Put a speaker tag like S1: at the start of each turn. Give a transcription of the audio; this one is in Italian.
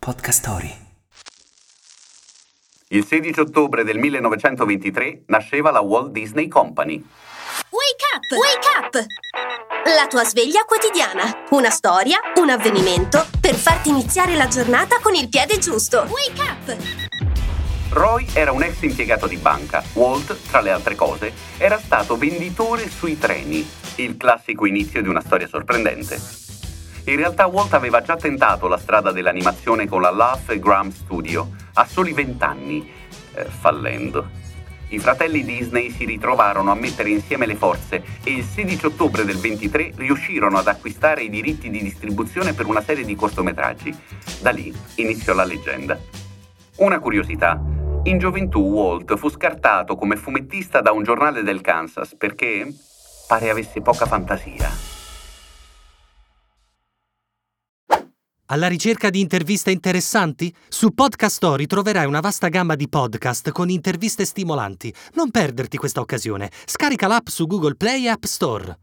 S1: Podcast Story.
S2: Il 16 ottobre del 1923 nasceva la Walt Disney Company.
S3: Wake up! Wake up! La tua sveglia quotidiana. Una storia, un avvenimento per farti iniziare la giornata con il piede giusto. Wake up!
S2: Roy era un ex impiegato di banca. Walt, tra le altre cose, era stato venditore sui treni. Il classico inizio di una storia sorprendente. In realtà Walt aveva già tentato la strada dell'animazione con la Laugh Gram Studio a soli vent'anni, eh, fallendo. I fratelli Disney si ritrovarono a mettere insieme le forze e il 16 ottobre del 23 riuscirono ad acquistare i diritti di distribuzione per una serie di cortometraggi. Da lì iniziò la leggenda. Una curiosità. In gioventù Walt fu scartato come fumettista da un giornale del Kansas perché pare avesse poca fantasia.
S4: Alla ricerca di interviste interessanti? Su Podcast Story troverai una vasta gamma di podcast con interviste stimolanti. Non perderti questa occasione. Scarica l'app su Google Play e App Store.